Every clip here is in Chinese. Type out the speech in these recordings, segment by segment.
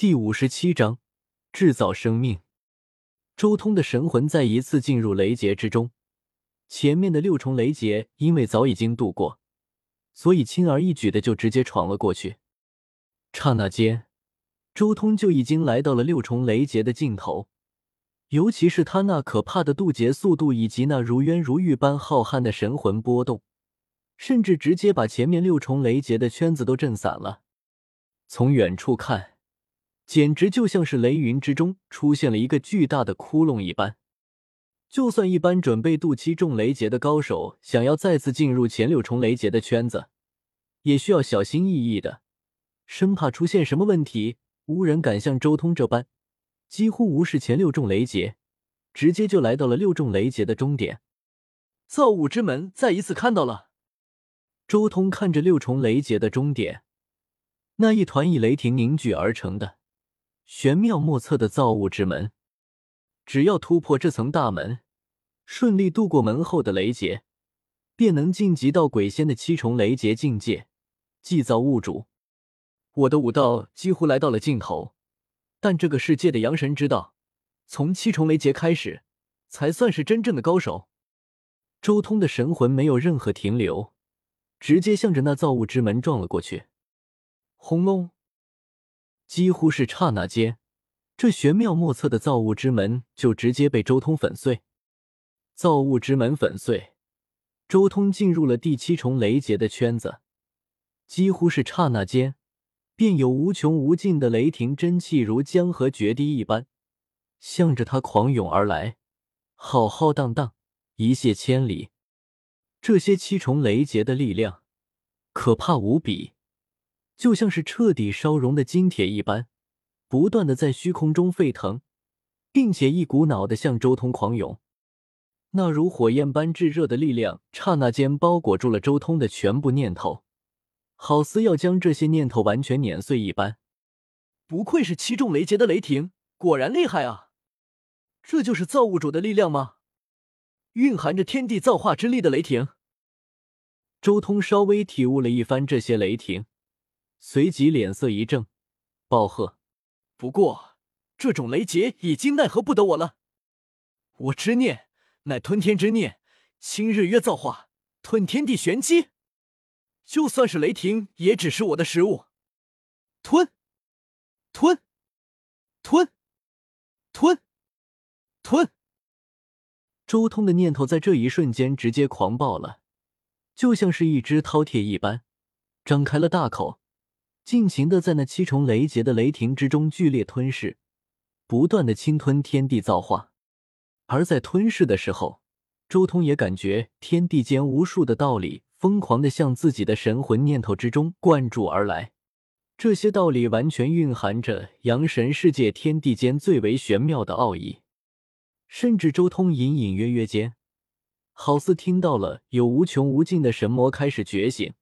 第五十七章制造生命。周通的神魂再一次进入雷劫之中，前面的六重雷劫因为早已经度过，所以轻而易举的就直接闯了过去。刹那间，周通就已经来到了六重雷劫的尽头。尤其是他那可怕的渡劫速度，以及那如渊如玉般浩瀚的神魂波动，甚至直接把前面六重雷劫的圈子都震散了。从远处看，简直就像是雷云之中出现了一个巨大的窟窿一般。就算一般准备渡七重雷劫的高手，想要再次进入前六重雷劫的圈子，也需要小心翼翼的，生怕出现什么问题。无人敢像周通这般。几乎无视前六重雷劫，直接就来到了六重雷劫的终点。造物之门再一次看到了。周通看着六重雷劫的终点，那一团以雷霆凝聚而成的玄妙莫测的造物之门，只要突破这层大门，顺利度过门后的雷劫，便能晋级到鬼仙的七重雷劫境界，祭造物主。我的武道几乎来到了尽头。但这个世界的阳神之道，从七重雷劫开始，才算是真正的高手。周通的神魂没有任何停留，直接向着那造物之门撞了过去。轰隆！几乎是刹那间，这玄妙莫测的造物之门就直接被周通粉碎。造物之门粉碎，周通进入了第七重雷劫的圈子。几乎是刹那间。便有无穷无尽的雷霆真气如江河决堤一般，向着他狂涌而来，浩浩荡荡，一泻千里。这些七重雷劫的力量可怕无比，就像是彻底烧融的金铁一般，不断的在虚空中沸腾，并且一股脑的向周通狂涌。那如火焰般炙热的力量，刹那间包裹住了周通的全部念头。好似要将这些念头完全碾碎一般。不愧是七重雷劫的雷霆，果然厉害啊！这就是造物主的力量吗？蕴含着天地造化之力的雷霆。周通稍微体悟了一番这些雷霆，随即脸色一正，暴喝：“不过这种雷劫已经奈何不得我了。我之念乃吞天之念，清日月造化，吞天地玄机。”就算是雷霆，也只是我的食物。吞，吞，吞，吞，吞。周通的念头在这一瞬间直接狂暴了，就像是一只饕餮一般，张开了大口，尽情的在那七重雷劫的雷霆之中剧烈吞噬，不断的侵吞天地造化。而在吞噬的时候，周通也感觉天地间无数的道理。疯狂的向自己的神魂念头之中灌注而来，这些道理完全蕴含着阳神世界天地间最为玄妙的奥义。甚至周通隐隐约约间，好似听到了有无穷无尽的神魔开始觉醒，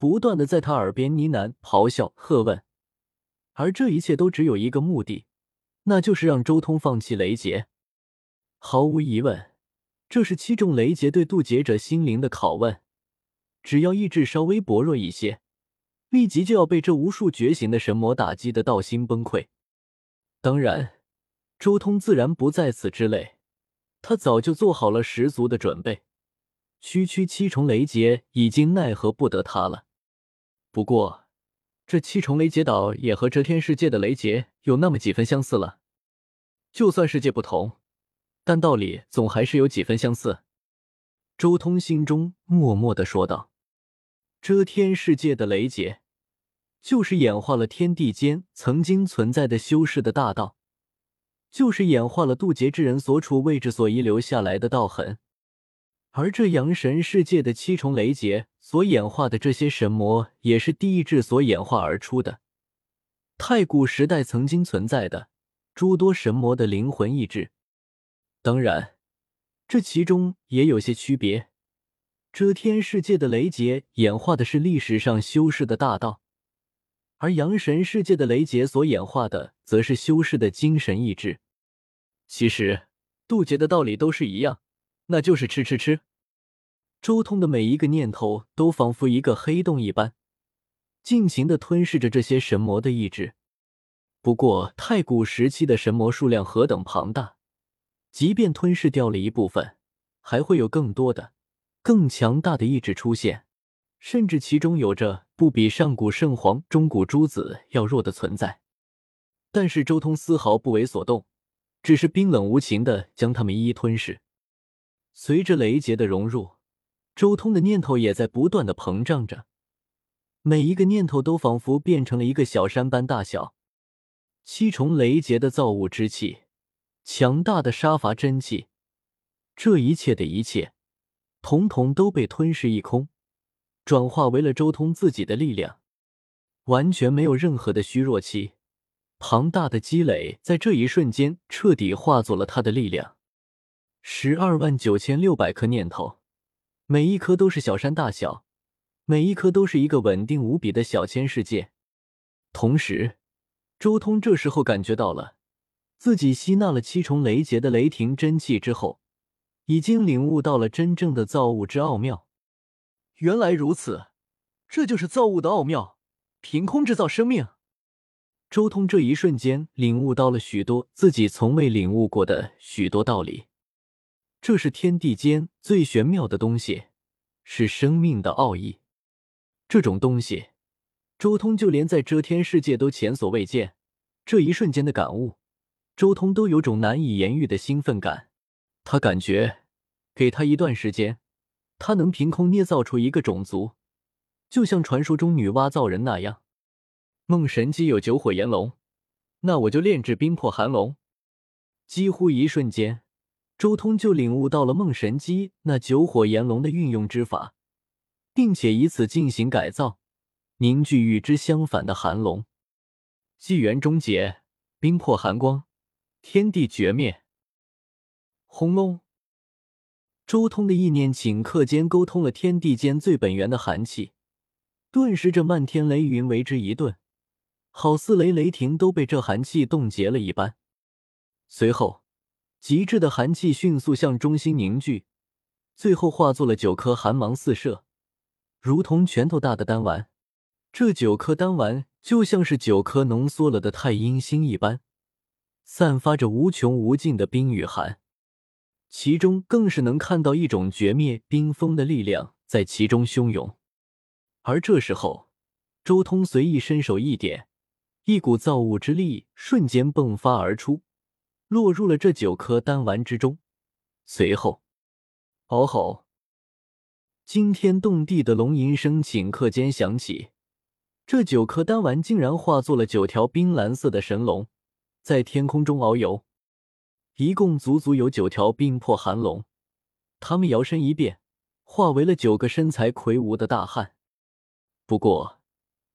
不断的在他耳边呢喃、咆哮、喝问。而这一切都只有一个目的，那就是让周通放弃雷劫。毫无疑问，这是七重雷劫对渡劫者心灵的拷问。只要意志稍微薄弱一些，立即就要被这无数觉醒的神魔打击的道心崩溃。当然，周通自然不在此之类，他早就做好了十足的准备。区区七重雷劫已经奈何不得他了。不过，这七重雷劫岛也和遮天世界的雷劫有那么几分相似了。就算世界不同，但道理总还是有几分相似。周通心中默默的说道。遮天世界的雷劫，就是演化了天地间曾经存在的修士的大道，就是演化了渡劫之人所处位置所遗留下来的道痕。而这阳神世界的七重雷劫所演化的这些神魔，也是地意志所演化而出的。太古时代曾经存在的诸多神魔的灵魂意志，当然，这其中也有些区别。遮天世界的雷劫演化的是历史上修士的大道，而阳神世界的雷劫所演化的则是修士的精神意志。其实渡劫的道理都是一样，那就是吃吃吃。周通的每一个念头都仿佛一个黑洞一般，尽情的吞噬着这些神魔的意志。不过太古时期的神魔数量何等庞大，即便吞噬掉了一部分，还会有更多的、更强大的意志出现，甚至其中有着不比上古圣皇、中古诸子要弱的存在。但是周通丝毫不为所动，只是冰冷无情的将他们一一吞噬。随着雷劫的融入，周通的念头也在不断的膨胀着，每一个念头都仿佛变成了一个小山般大小。七重雷劫的造物之气，强大的杀伐真气，这一切的一切，统统都被吞噬一空，转化为了周通自己的力量，完全没有任何的虚弱期。庞大的积累在这一瞬间彻底化作了他的力量。十二万九千六百颗念头，每一颗都是小山大小，每一颗都是一个稳定无比的小千世界。同时，周通这时候感觉到了，自己吸纳了七重雷劫的雷霆真气之后，已经领悟到了真正的造物之奥妙。原来如此，这就是造物的奥妙，凭空制造生命。周通这一瞬间领悟到了许多自己从未领悟过的许多道理，这是天地间最玄妙的东西，是生命的奥义。这种东西，周通就连在遮天世界都前所未见。这一瞬间的感悟，周通都有种难以言喻的兴奋感。他感觉，给他一段时间，他能凭空捏造出一个种族，就像传说中女娲造人那样。梦神机有九火炎龙，那我就炼制冰魄寒龙。几乎一瞬间，周通就领悟到了梦神机那九火炎龙的运用之法，并且以此进行改造，凝聚与之相反的寒龙。纪元终结，冰魄寒光，天地绝灭。轰隆！周通的意念顷刻间沟通了天地间最本源的寒气，顿时这漫天雷云为之一顿。好似雷雷霆都被这寒气冻结了一般，随后极致的寒气迅速向中心凝聚，最后化作了九颗寒芒四射，如同拳头大的丹丸。这九颗丹丸就像是九颗浓缩了的太阴星一般，散发着无穷无尽的冰与寒，其中更是能看到一种绝灭冰封的力量在其中汹涌。而这时候，周通随意伸手一点。一股造物之力瞬间迸发而出，落入了这九颗丹丸之中。随后，嗷吼！惊天动地的龙吟声顷刻间响起。这九颗丹丸竟然化作了九条冰蓝色的神龙，在天空中遨游。一共足足有九条冰魄寒龙，它们摇身一变，化为了九个身材魁梧的大汉。不过，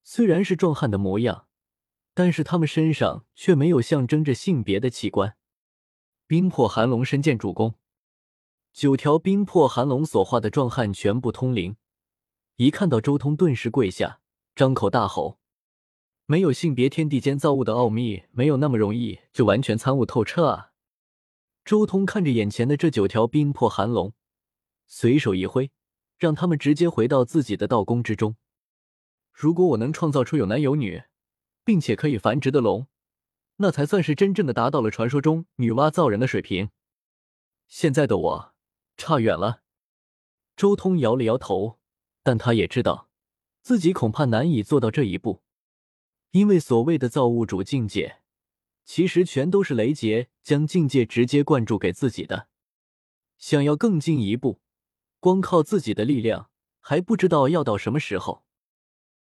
虽然是壮汉的模样。但是他们身上却没有象征着性别的器官。冰魄寒龙身见主公，九条冰魄寒龙所化的壮汉全部通灵，一看到周通，顿时跪下，张口大吼：“没有性别，天地间造物的奥秘没有那么容易就完全参悟透彻啊！”周通看着眼前的这九条冰魄寒龙，随手一挥，让他们直接回到自己的道宫之中。如果我能创造出有男有女，并且可以繁殖的龙，那才算是真正的达到了传说中女娲造人的水平。现在的我差远了。周通摇了摇头，但他也知道自己恐怕难以做到这一步，因为所谓的造物主境界，其实全都是雷劫将境界直接灌注给自己的。想要更进一步，光靠自己的力量，还不知道要到什么时候。